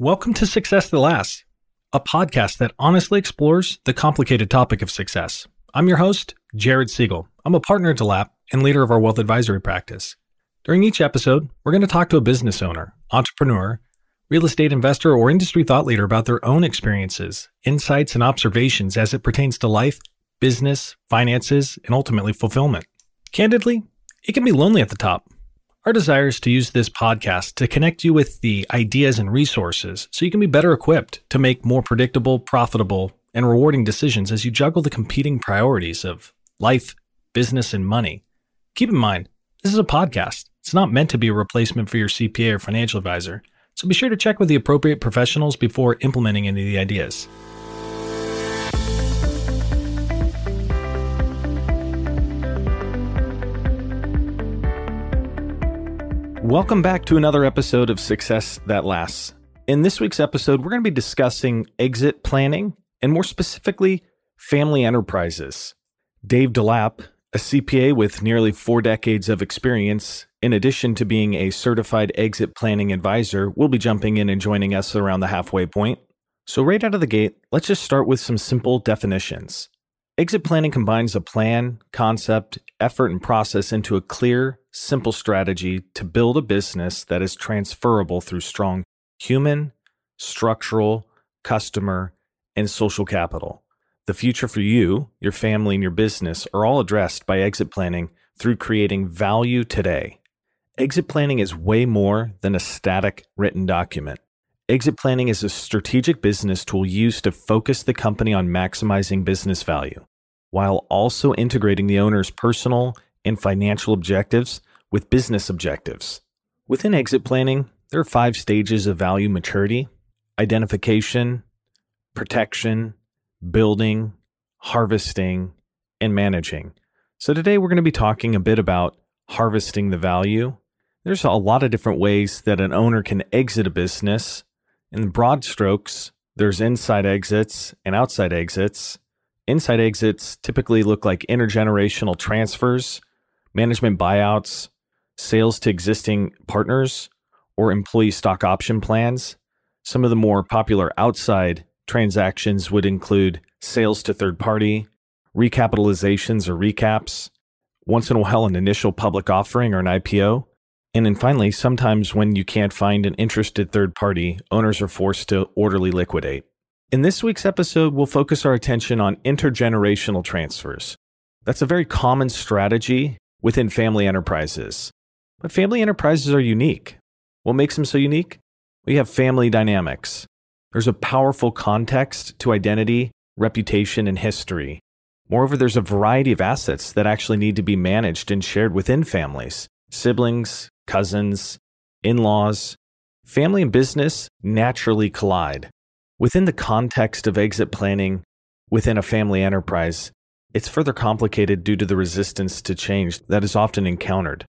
Welcome to Success That Lasts, a podcast that honestly explores the complicated topic of success. I'm your host, Jared Siegel. I'm a partner at DeLapp and leader of our wealth advisory practice. During each episode, we're going to talk to a business owner, entrepreneur, real estate investor, or industry thought leader about their own experiences, insights, and observations as it pertains to life, business, finances, and ultimately fulfillment. Candidly, it can be lonely at the top. Our desire is to use this podcast to connect you with the ideas and resources so you can be better equipped to make more predictable, profitable, and rewarding decisions as you juggle the competing priorities of life, business, and money. Keep in mind, this is a podcast. It's not meant to be a replacement for your CPA or financial advisor, so be sure to check with the appropriate professionals before implementing any of the ideas. Welcome back to another episode of Success That Lasts. In this week's episode, we're going to be discussing exit planning and more specifically, family enterprises. Dave DeLapp, a CPA with nearly four decades of experience, in addition to being a certified exit planning advisor, will be jumping in and joining us around the halfway point. So, right out of the gate, let's just start with some simple definitions. Exit planning combines a plan, concept, effort, and process into a clear, simple strategy to build a business that is transferable through strong human, structural, customer, and social capital. The future for you, your family, and your business are all addressed by exit planning through creating value today. Exit planning is way more than a static written document. Exit planning is a strategic business tool used to focus the company on maximizing business value while also integrating the owner's personal and financial objectives with business objectives. Within exit planning, there are five stages of value maturity identification, protection, building, harvesting, and managing. So, today we're going to be talking a bit about harvesting the value. There's a lot of different ways that an owner can exit a business. In broad strokes, there's inside exits and outside exits. Inside exits typically look like intergenerational transfers, management buyouts, sales to existing partners, or employee stock option plans. Some of the more popular outside transactions would include sales to third party, recapitalizations or recaps, once in a while, an initial public offering or an IPO. And then finally, sometimes when you can't find an interested third party, owners are forced to orderly liquidate. In this week's episode, we'll focus our attention on intergenerational transfers. That's a very common strategy within family enterprises. But family enterprises are unique. What makes them so unique? We have family dynamics. There's a powerful context to identity, reputation, and history. Moreover, there's a variety of assets that actually need to be managed and shared within families siblings, cousins, in laws. Family and business naturally collide. Within the context of exit planning within a family enterprise, it's further complicated due to the resistance to change that is often encountered.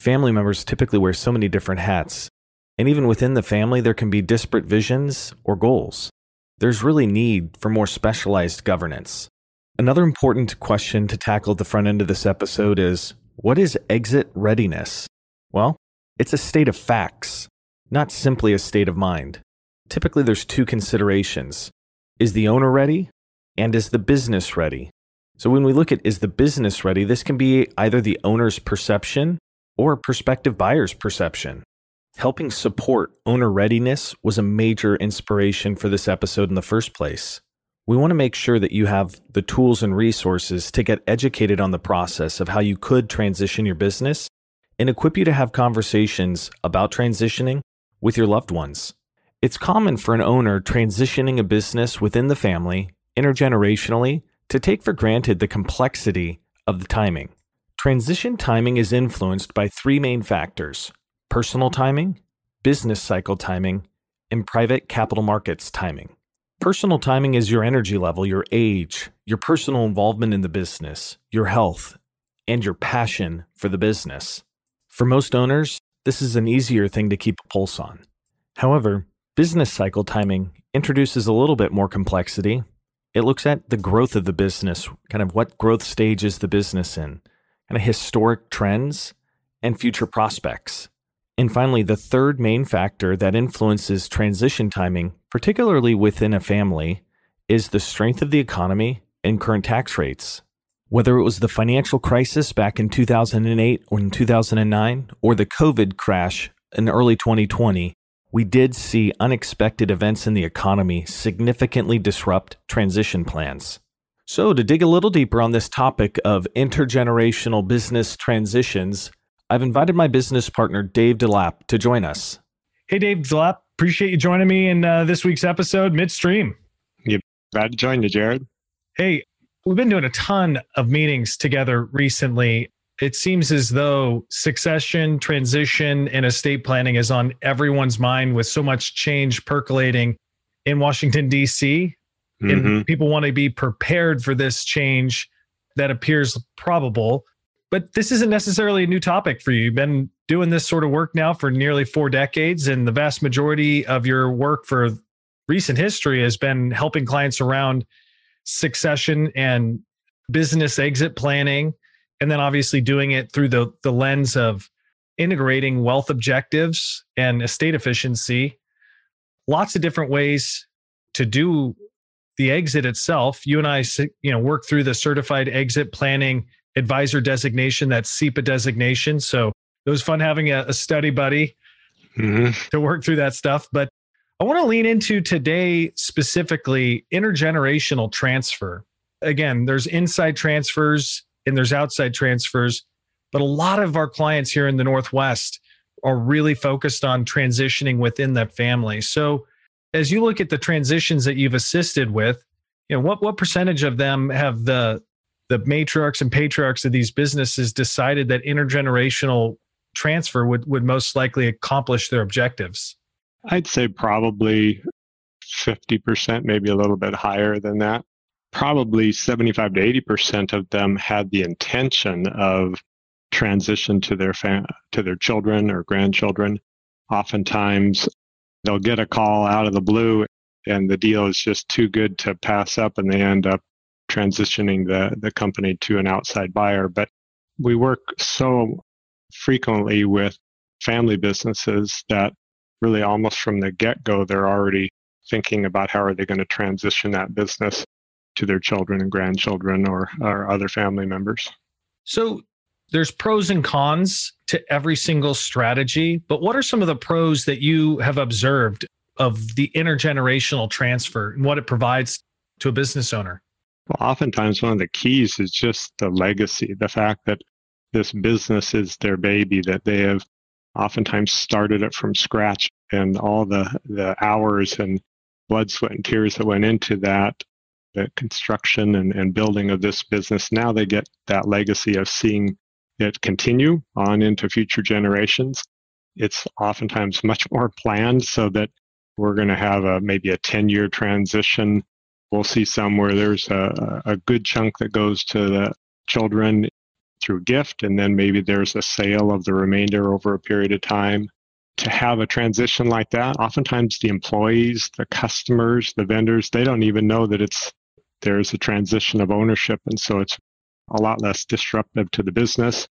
Family members typically wear so many different hats, and even within the family, there can be disparate visions or goals. There's really need for more specialized governance. Another important question to tackle at the front end of this episode is what is exit readiness? Well, it's a state of facts, not simply a state of mind typically there's two considerations. Is the owner ready? And is the business ready? So when we look at is the business ready, this can be either the owner's perception or prospective buyer's perception. Helping support owner readiness was a major inspiration for this episode in the first place. We want to make sure that you have the tools and resources to get educated on the process of how you could transition your business and equip you to have conversations about transitioning with your loved ones. It's common for an owner transitioning a business within the family intergenerationally to take for granted the complexity of the timing. Transition timing is influenced by three main factors personal timing, business cycle timing, and private capital markets timing. Personal timing is your energy level, your age, your personal involvement in the business, your health, and your passion for the business. For most owners, this is an easier thing to keep a pulse on. However, Business cycle timing introduces a little bit more complexity. It looks at the growth of the business, kind of what growth stage is the business in, kind of historic trends and future prospects. And finally, the third main factor that influences transition timing, particularly within a family, is the strength of the economy and current tax rates. Whether it was the financial crisis back in 2008 or in 2009, or the COVID crash in early 2020, we did see unexpected events in the economy significantly disrupt transition plans. So, to dig a little deeper on this topic of intergenerational business transitions, I've invited my business partner, Dave DeLapp, to join us. Hey, Dave DeLapp, appreciate you joining me in uh, this week's episode, midstream. Yeah, glad to join you, Jared. Hey, we've been doing a ton of meetings together recently. It seems as though succession, transition, and estate planning is on everyone's mind with so much change percolating in Washington, D.C. Mm-hmm. And people want to be prepared for this change that appears probable but this isn't necessarily a new topic for you. You've been doing this sort of work now for nearly four decades, and the vast majority of your work for recent history has been helping clients around succession and business exit planning, and then obviously doing it through the, the lens of integrating wealth objectives and estate efficiency. Lots of different ways to do the exit itself. You and I, you know, work through the certified exit planning advisor designation, that CEPA designation. So it was fun having a, a study buddy mm-hmm. to work through that stuff. But I want to lean into today specifically intergenerational transfer. Again, there's inside transfers and there's outside transfers, but a lot of our clients here in the Northwest are really focused on transitioning within that family. So as you look at the transitions that you've assisted with, you know, what what percentage of them have the the matriarchs and patriarchs of these businesses decided that intergenerational transfer would, would most likely accomplish their objectives? I'd say probably 50%, maybe a little bit higher than that. Probably 75 to 80% of them had the intention of transition to their fam- to their children or grandchildren. Oftentimes they'll get a call out of the blue and the deal is just too good to pass up and they end up transitioning the, the company to an outside buyer. But we work so frequently with family businesses that really almost from the get go, they're already thinking about how are they going to transition that business to their children and grandchildren or, or other family members. So there's pros and cons to every single strategy, but what are some of the pros that you have observed of the intergenerational transfer and what it provides to a business owner? Well, oftentimes one of the keys is just the legacy, the fact that this business is their baby, that they have oftentimes started it from scratch and all the, the hours and blood, sweat, and tears that went into that, the construction and, and building of this business. Now they get that legacy of seeing it continue on into future generations. It's oftentimes much more planned so that we're going to have a maybe a 10 year transition We'll see some where there's a, a good chunk that goes to the children through gift, and then maybe there's a sale of the remainder over a period of time. To have a transition like that, oftentimes the employees, the customers, the vendors, they don't even know that it's there's a transition of ownership, and so it's a lot less disruptive to the business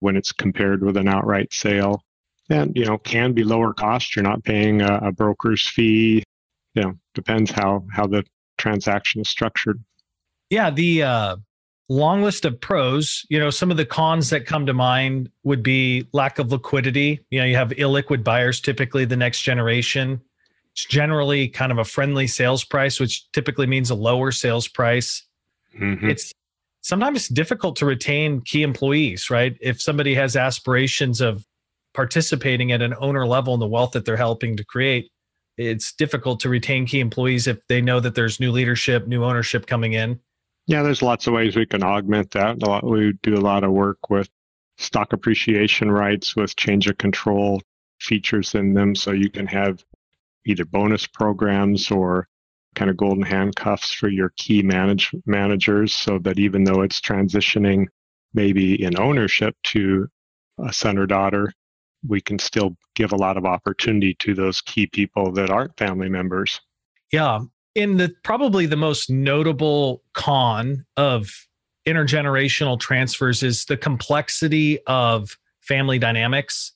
when it's compared with an outright sale. And you know, can be lower cost. You're not paying a, a broker's fee. You know, depends how how the transaction is structured. Yeah, the uh, long list of pros. You know, some of the cons that come to mind would be lack of liquidity. You know, you have illiquid buyers, typically the next generation. It's generally kind of a friendly sales price, which typically means a lower sales price. Mm-hmm. It's sometimes difficult to retain key employees, right? If somebody has aspirations of participating at an owner level in the wealth that they're helping to create, it's difficult to retain key employees if they know that there's new leadership, new ownership coming in. Yeah, there's lots of ways we can augment that. We do a lot of work with stock appreciation rights with change of control features in them. So you can have either bonus programs or kind of golden handcuffs for your key manage, managers so that even though it's transitioning maybe in ownership to a son or daughter, we can still give a lot of opportunity to those key people that aren't family members. Yeah. In the probably the most notable con of intergenerational transfers is the complexity of family dynamics.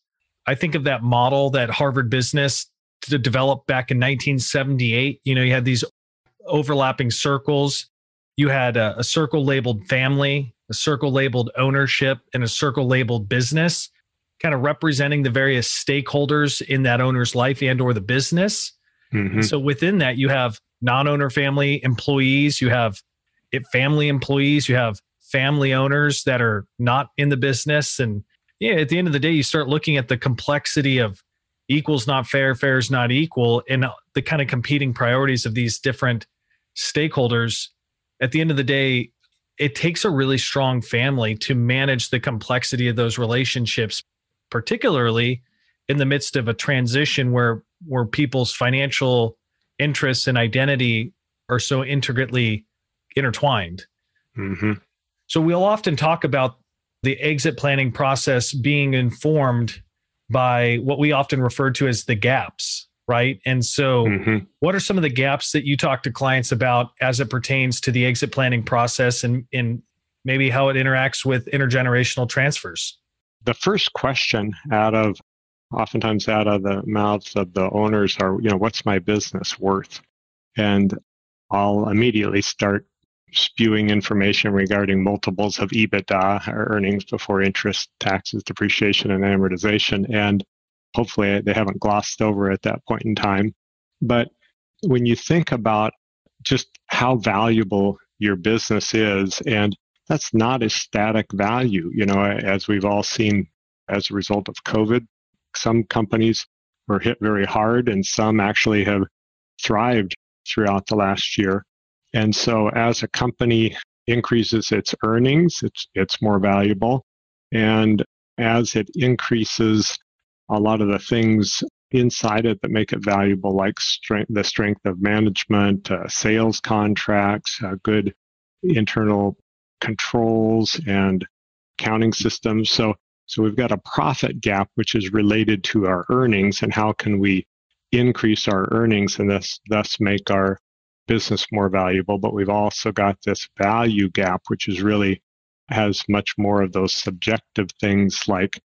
I think of that model that Harvard Business developed back in 1978. You know, you had these overlapping circles. You had a, a circle labeled family, a circle labeled ownership, and a circle labeled business, kind of representing the various stakeholders in that owner's life and or the business. Mm-hmm. So within that, you have non-owner family employees, you have family employees, you have family owners that are not in the business. And yeah, at the end of the day, you start looking at the complexity of equals not fair, fair is not equal, and uh, the kind of competing priorities of these different stakeholders. At the end of the day, it takes a really strong family to manage the complexity of those relationships, particularly in the midst of a transition where where people's financial interests and identity are so intricately intertwined. Mm-hmm. So we'll often talk about the exit planning process being informed by what we often refer to as the gaps, right? And so, mm-hmm. what are some of the gaps that you talk to clients about as it pertains to the exit planning process and, and maybe how it interacts with intergenerational transfers? The first question out of oftentimes out of the mouths of the owners are, you know, what's my business worth? And I'll immediately start spewing information regarding multiples of EBITDA, or earnings before interest, taxes, depreciation, and amortization. And hopefully they haven't glossed over at that point in time. But when you think about just how valuable your business is, and that's not a static value, you know, as we've all seen as a result of COVID, some companies were hit very hard and some actually have thrived throughout the last year. And so as a company increases its earnings, it's, it's more valuable. And as it increases a lot of the things inside it that make it valuable, like strength, the strength of management, uh, sales contracts, uh, good internal controls, and accounting systems. So, so we've got a profit gap which is related to our earnings, and how can we increase our earnings and thus thus make our business more valuable, but we've also got this value gap, which is really has much more of those subjective things like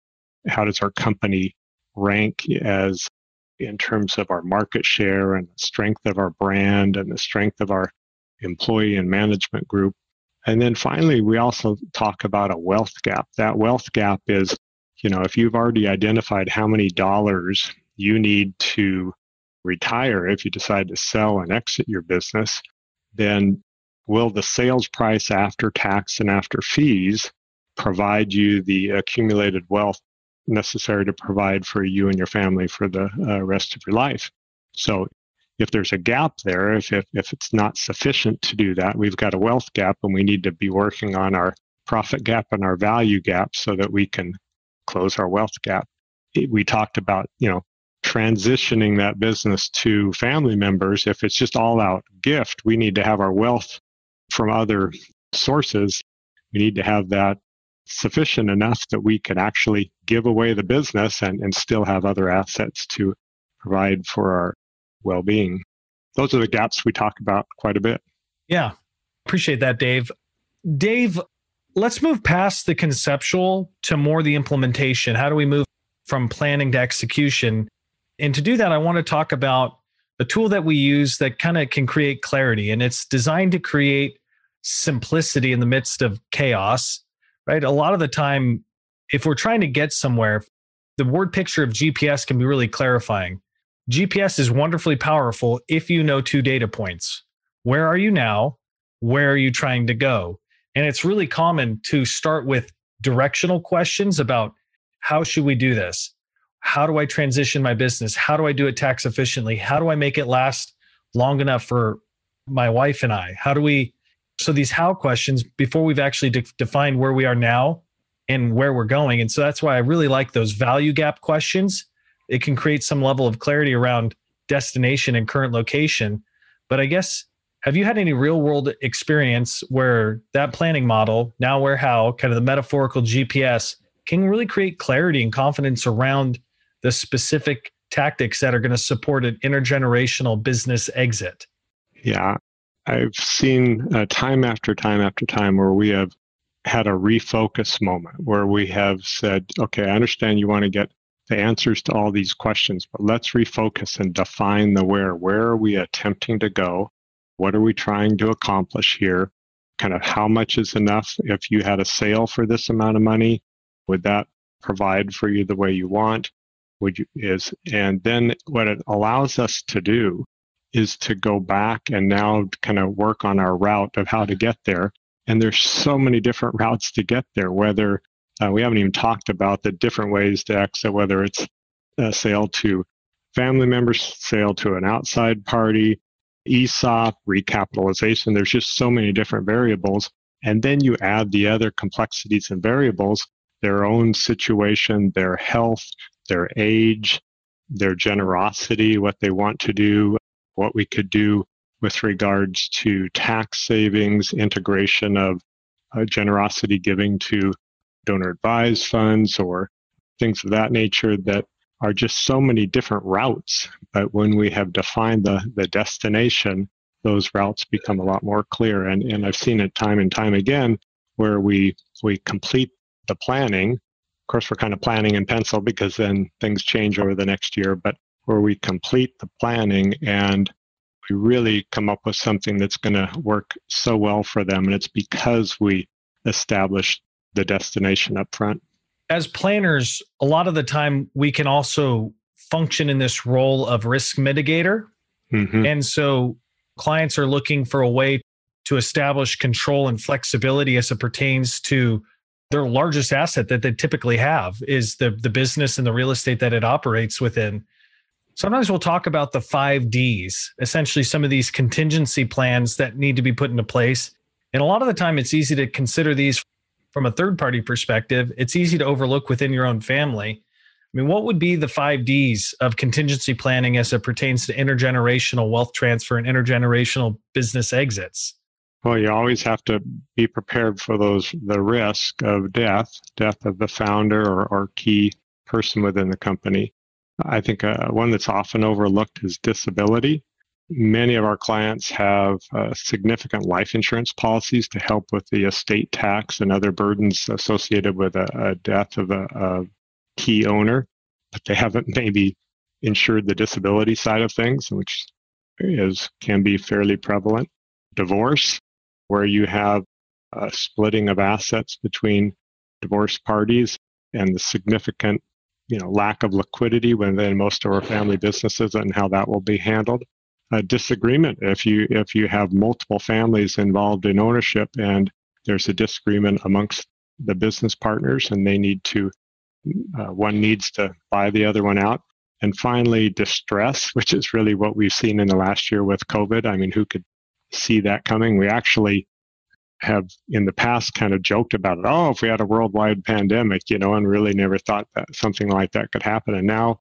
how does our company rank as in terms of our market share and strength of our brand and the strength of our employee and management group. And then finally, we also talk about a wealth gap. That wealth gap is, you know, if you've already identified how many dollars you need to retire, if you decide to sell and exit your business, then will the sales price after tax and after fees provide you the accumulated wealth necessary to provide for you and your family for the uh, rest of your life? So if there's a gap there, if, if, if it's not sufficient to do that, we've got a wealth gap and we need to be working on our profit gap and our value gap so that we can close our wealth gap. We talked about, you know, transitioning that business to family members, if it's just all out gift, we need to have our wealth from other sources. We need to have that sufficient enough that we can actually give away the business and, and still have other assets to provide for our well being. Those are the gaps we talk about quite a bit. Yeah. Appreciate that, Dave. Dave, let's move past the conceptual to more the implementation. How do we move from planning to execution? And to do that, I want to talk about a tool that we use that kind of can create clarity. And it's designed to create simplicity in the midst of chaos, right? A lot of the time, if we're trying to get somewhere, the word picture of GPS can be really clarifying. GPS is wonderfully powerful if you know two data points. Where are you now? Where are you trying to go? And it's really common to start with directional questions about how should we do this? how do I transition my business? How do I do it tax efficiently? How do I make it last long enough for my wife and I? How do we? So these how questions before we've actually de- defined where we are now and where we're going. And so that's why I really like those value gap questions. It can create some level of clarity around destination and current location. But I guess, have you had any real world experience where that planning model, now where how, kind of the metaphorical GPS, can really create clarity and confidence around the specific tactics that are going to support an intergenerational business exit? Yeah, I've seen uh, time after time after time where we have had a refocus moment where we have said, okay, I understand you want to get the answers to all these questions, but let's refocus and define the where. Where are we attempting to go? What are we trying to accomplish here? Kind of how much is enough? If you had a sale for this amount of money, would that provide for you the way you want? Would you is and then what it allows us to do is to go back and now kind of work on our route of how to get there. And there's so many different routes to get there, whether uh, we haven't even talked about the different ways to exit, whether it's a sale to family members, sale to an outside party, ESOP, recapitalization. There's just so many different variables. And then you add the other complexities and variables, their own situation, their health, their age, their generosity, what they want to do, what we could do with regards to tax savings, integration of uh, generosity giving to donor advised funds or things of that nature that are just so many different routes. But when we have defined the, the destination, those routes become a lot more clear. And, and I've seen it time and time again where we, we complete the planning. Of course, we're kind of planning in pencil because then things change over the next year, but where we complete the planning and we really come up with something that's going to work so well for them. And it's because we established the destination up front. As planners, a lot of the time we can also function in this role of risk mitigator. Mm-hmm. And so clients are looking for a way to establish control and flexibility as it pertains to their largest asset that they typically have is the the business and the real estate that it operates within. Sometimes we'll talk about the 5 Ds, essentially some of these contingency plans that need to be put into place. And a lot of the time it's easy to consider these from a third party perspective, it's easy to overlook within your own family. I mean, what would be the five Ds of contingency planning as it pertains to intergenerational wealth transfer and intergenerational business exits? Well, you always have to be prepared for those the risk of death, death of the founder or, or key person within the company. I think uh, one that's often overlooked is disability. Many of our clients have uh, significant life insurance policies to help with the estate tax and other burdens associated with a, a death of a, a key owner, but they haven't maybe insured the disability side of things, which is can be fairly prevalent. Divorce, where you have a splitting of assets between divorce parties and the significant you know lack of liquidity within most of our family businesses and how that will be handled a disagreement if you if you have multiple families involved in ownership and there's a disagreement amongst the business partners and they need to uh, one needs to buy the other one out. And finally distress which is really what we've seen in the last year with covid. I mean who could see that coming? We actually have in the past kind of joked about it oh if we had a worldwide pandemic you know and really never thought that something like that could happen. And now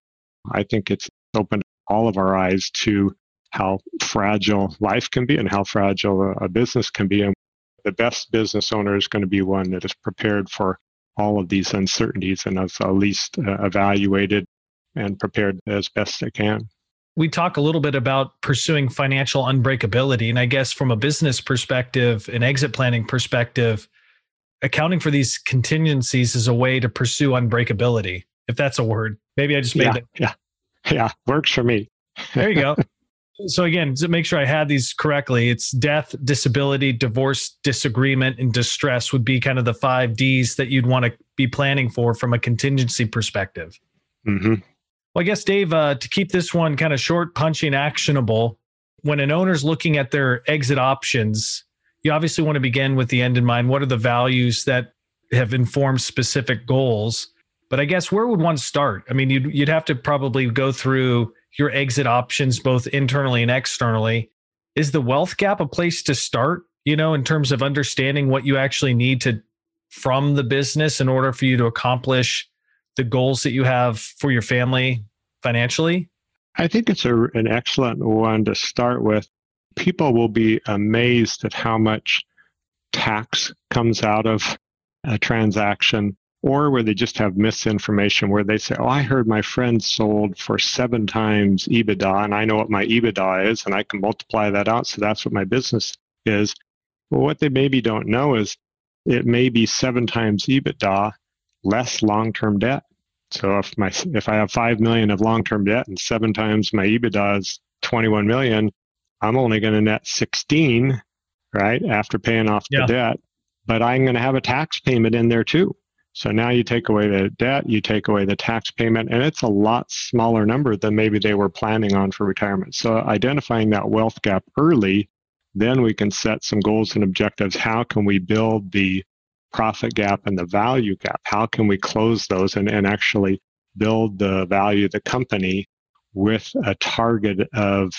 i think it's opened all of our eyes to how fragile life can be and how fragile a, business can be. And the best business owner is going to be one that is prepared for all of these uncertainties and has at least uh, evaluated and prepared as best they can. We talk a little bit about pursuing financial unbreakability. And I guess from a business perspective, an exit planning perspective, accounting for these contingencies is a way to pursue unbreakability, if that's a word. Maybe I just made yeah, it. Yeah. Yeah. Works for me. there you go. So again, to make sure I had these correctly, it's death, disability, divorce, disagreement, and distress would be kind of the five Ds that you'd want to be planning for from a contingency perspective. Mm-hmm. Well, I guess Dave, uh, to keep this one kind of short, punchy, and actionable, when an owner's looking at their exit options, you obviously want to begin with the end in mind. What are the values that have informed specific goals? But I guess where would one start? I mean, you'd you'd have to probably go through your exit options both internally and externally. Is the wealth gap a place to start, you know, in terms of understanding what you actually need to from the business in order for you to accomplish the goals that you have for your family financially? I think it's a, an excellent one to start with. People will be amazed at how much tax comes out of a transaction or where they just have misinformation where they say, Oh, I heard my friend sold for seven times EBITDA, and I know what my EBITDA is, and I can multiply that out. So that's what my business is. Well, what they maybe don't know is it may be seven times EBITDA less long term debt. So if my if I have five million of long term debt and seven times my EBITDA is 21 million, I'm only going to net 16, right, after paying off the debt. But I'm going to have a tax payment in there too. So now you take away the debt, you take away the tax payment, and it's a lot smaller number than maybe they were planning on for retirement. So identifying that wealth gap early, then we can set some goals and objectives. How can we build the profit gap and the value gap? How can we close those and, and actually build the value of the company with a target of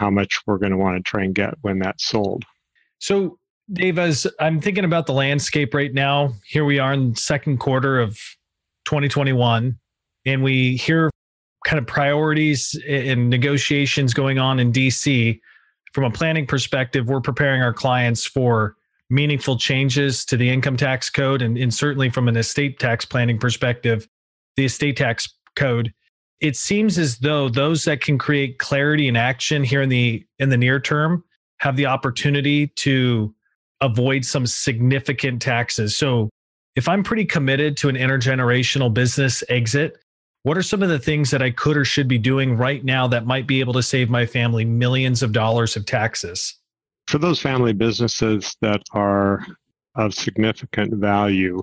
how much we're going to want to try and get when that's sold? So Dave, as I'm thinking about the landscape right now, here we are in the second quarter of 2021, and we hear kind of priorities and negotiations going on in DC. From a planning perspective, we're preparing our clients for meaningful changes to the income tax code, and, and certainly from an estate tax planning perspective, the estate tax code. It seems as though those that can create clarity and action here in the in the near term have the opportunity to avoid some significant taxes. So, if I'm pretty committed to an intergenerational business exit, what are some of the things that I could or should be doing right now that might be able to save my family millions of dollars of taxes? For those family businesses that are of significant value,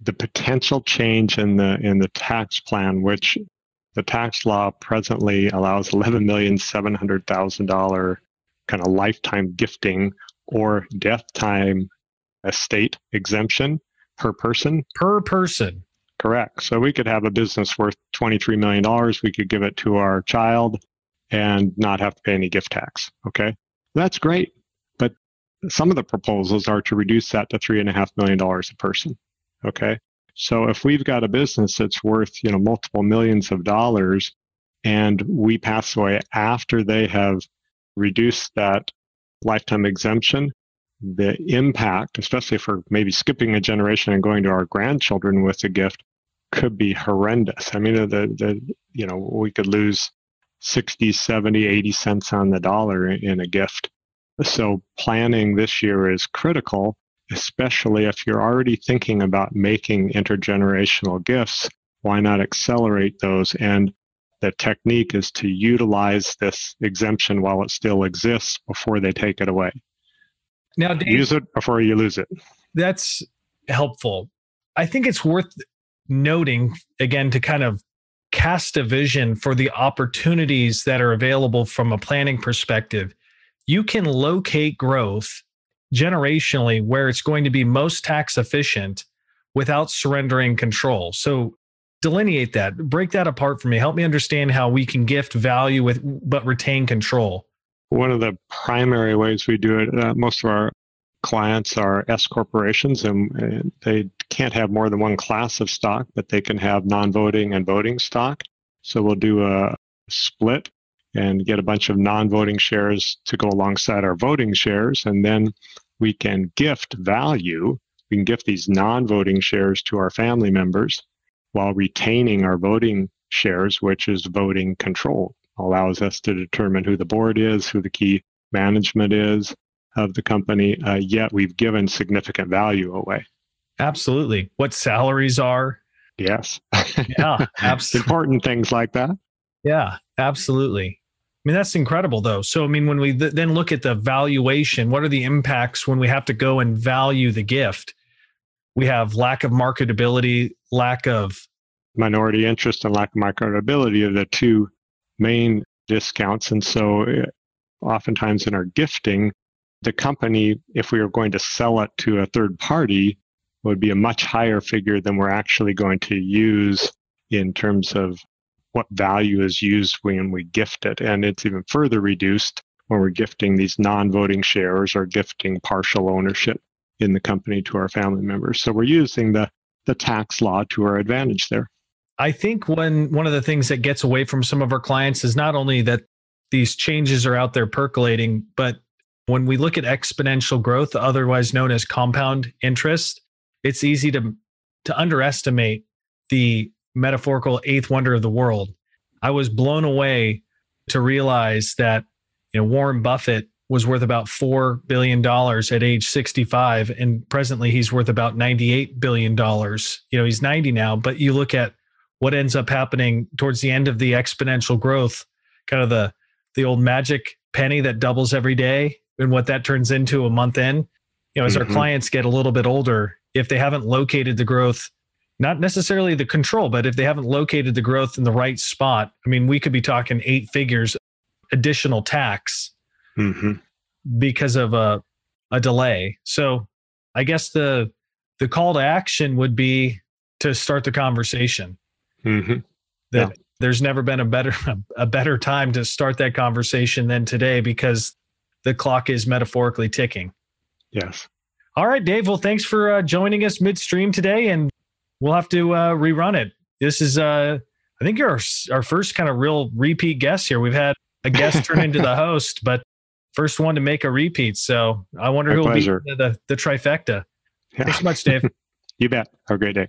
the potential change in the in the tax plan, which the tax law presently allows eleven million seven hundred thousand dollar kind of lifetime gifting or death time estate exemption per person. Per person. Correct. So we could have a business worth $23 million. We could give it to our child and not have to pay any gift tax. Okay. That's great. But some of the proposals are to reduce that to $3.5 million a person. Okay. So if we've got a business that's worth, you know, multiple millions of dollars and we pass away after they have reduced that lifetime exemption, the impact, especially for maybe skipping a generation and going to our grandchildren with a gift, could be horrendous. I mean, the, the you know, we could lose 60, 70, 80 cents on the dollar in a gift. So planning this year is critical, especially if you're already thinking about making intergenerational gifts. Why not accelerate those? And the technique is to utilize this exemption while it still exists before they take it away. Now, Dave, use it before you lose it. That's helpful. I think it's worth noting again to kind of cast a vision for the opportunities that are available from a planning perspective. You can locate growth generationally where it's going to be most tax efficient without surrendering control. So delineate that break that apart for me. Help me understand how we can gift value with but retain control. One of the primary ways we do it uh, most of our clients are s corporations and, they can't have more than one class of stock but they can have non-voting and voting stock. So we'll do a split and get a bunch of non-voting shares to go alongside our voting shares and then we can gift value. We can gift these non-voting shares to our family members while retaining our voting shares, which is voting control. Allows us to determine who the board is, who the key management is of the company, uh, yet we've given significant value away. Absolutely. What salaries are. Yes. Yeah, absolutely. Important things like that. Yeah, absolutely. I mean, that's incredible, though. So, I mean, when we th- then look at the valuation, what are the impacts when we have to go and value the gift? We have lack of marketability, lack of minority interest, and lack of marketability are the two main discounts. And so, eh, oftentimes in our gifting, the company, if we are going to sell it to a third party, would be a much higher figure than we're actually going to use in terms of what value is used when we gift it. And it's even further reduced when we're gifting these non voting shares or gifting partial ownership in the company to our family members. So we're using the, the tax law to our advantage there. I think when one of the things that gets away from some of our clients is not only that these changes are out there percolating, but when we look at exponential growth, otherwise known as compound interest, it's easy to to underestimate the metaphorical eighth wonder of the world. I was blown away to realize that you know Warren Buffett was worth about $4 billion at age 65. And presently he's worth about $98 billion. You know, he's 90 now, but you look at what ends up happening towards the end of the exponential growth, kind of the the old magic penny that doubles every day and what that turns into a month in. You know, as mm-hmm. our clients get a little bit older, if they haven't located the growth, not necessarily the control, but if they haven't located the growth in the right spot, I mean, we could be talking eight figures additional tax mm-hmm. because of a a delay. So I guess the the call to action would be to start the conversation. Mm-hmm. That yeah. there's never been a better a better time to start that conversation than today because the clock is metaphorically ticking. Yes. All right, Dave. Well, thanks for uh, joining us midstream today, and we'll have to uh, rerun it. This is, uh, I think, you're our, our first kind of real repeat guest here. We've had a guest turn into the host, but first one to make a repeat. So I wonder who will be the, the, the trifecta. Yeah. Thanks so much, Dave. you bet. Have a great day.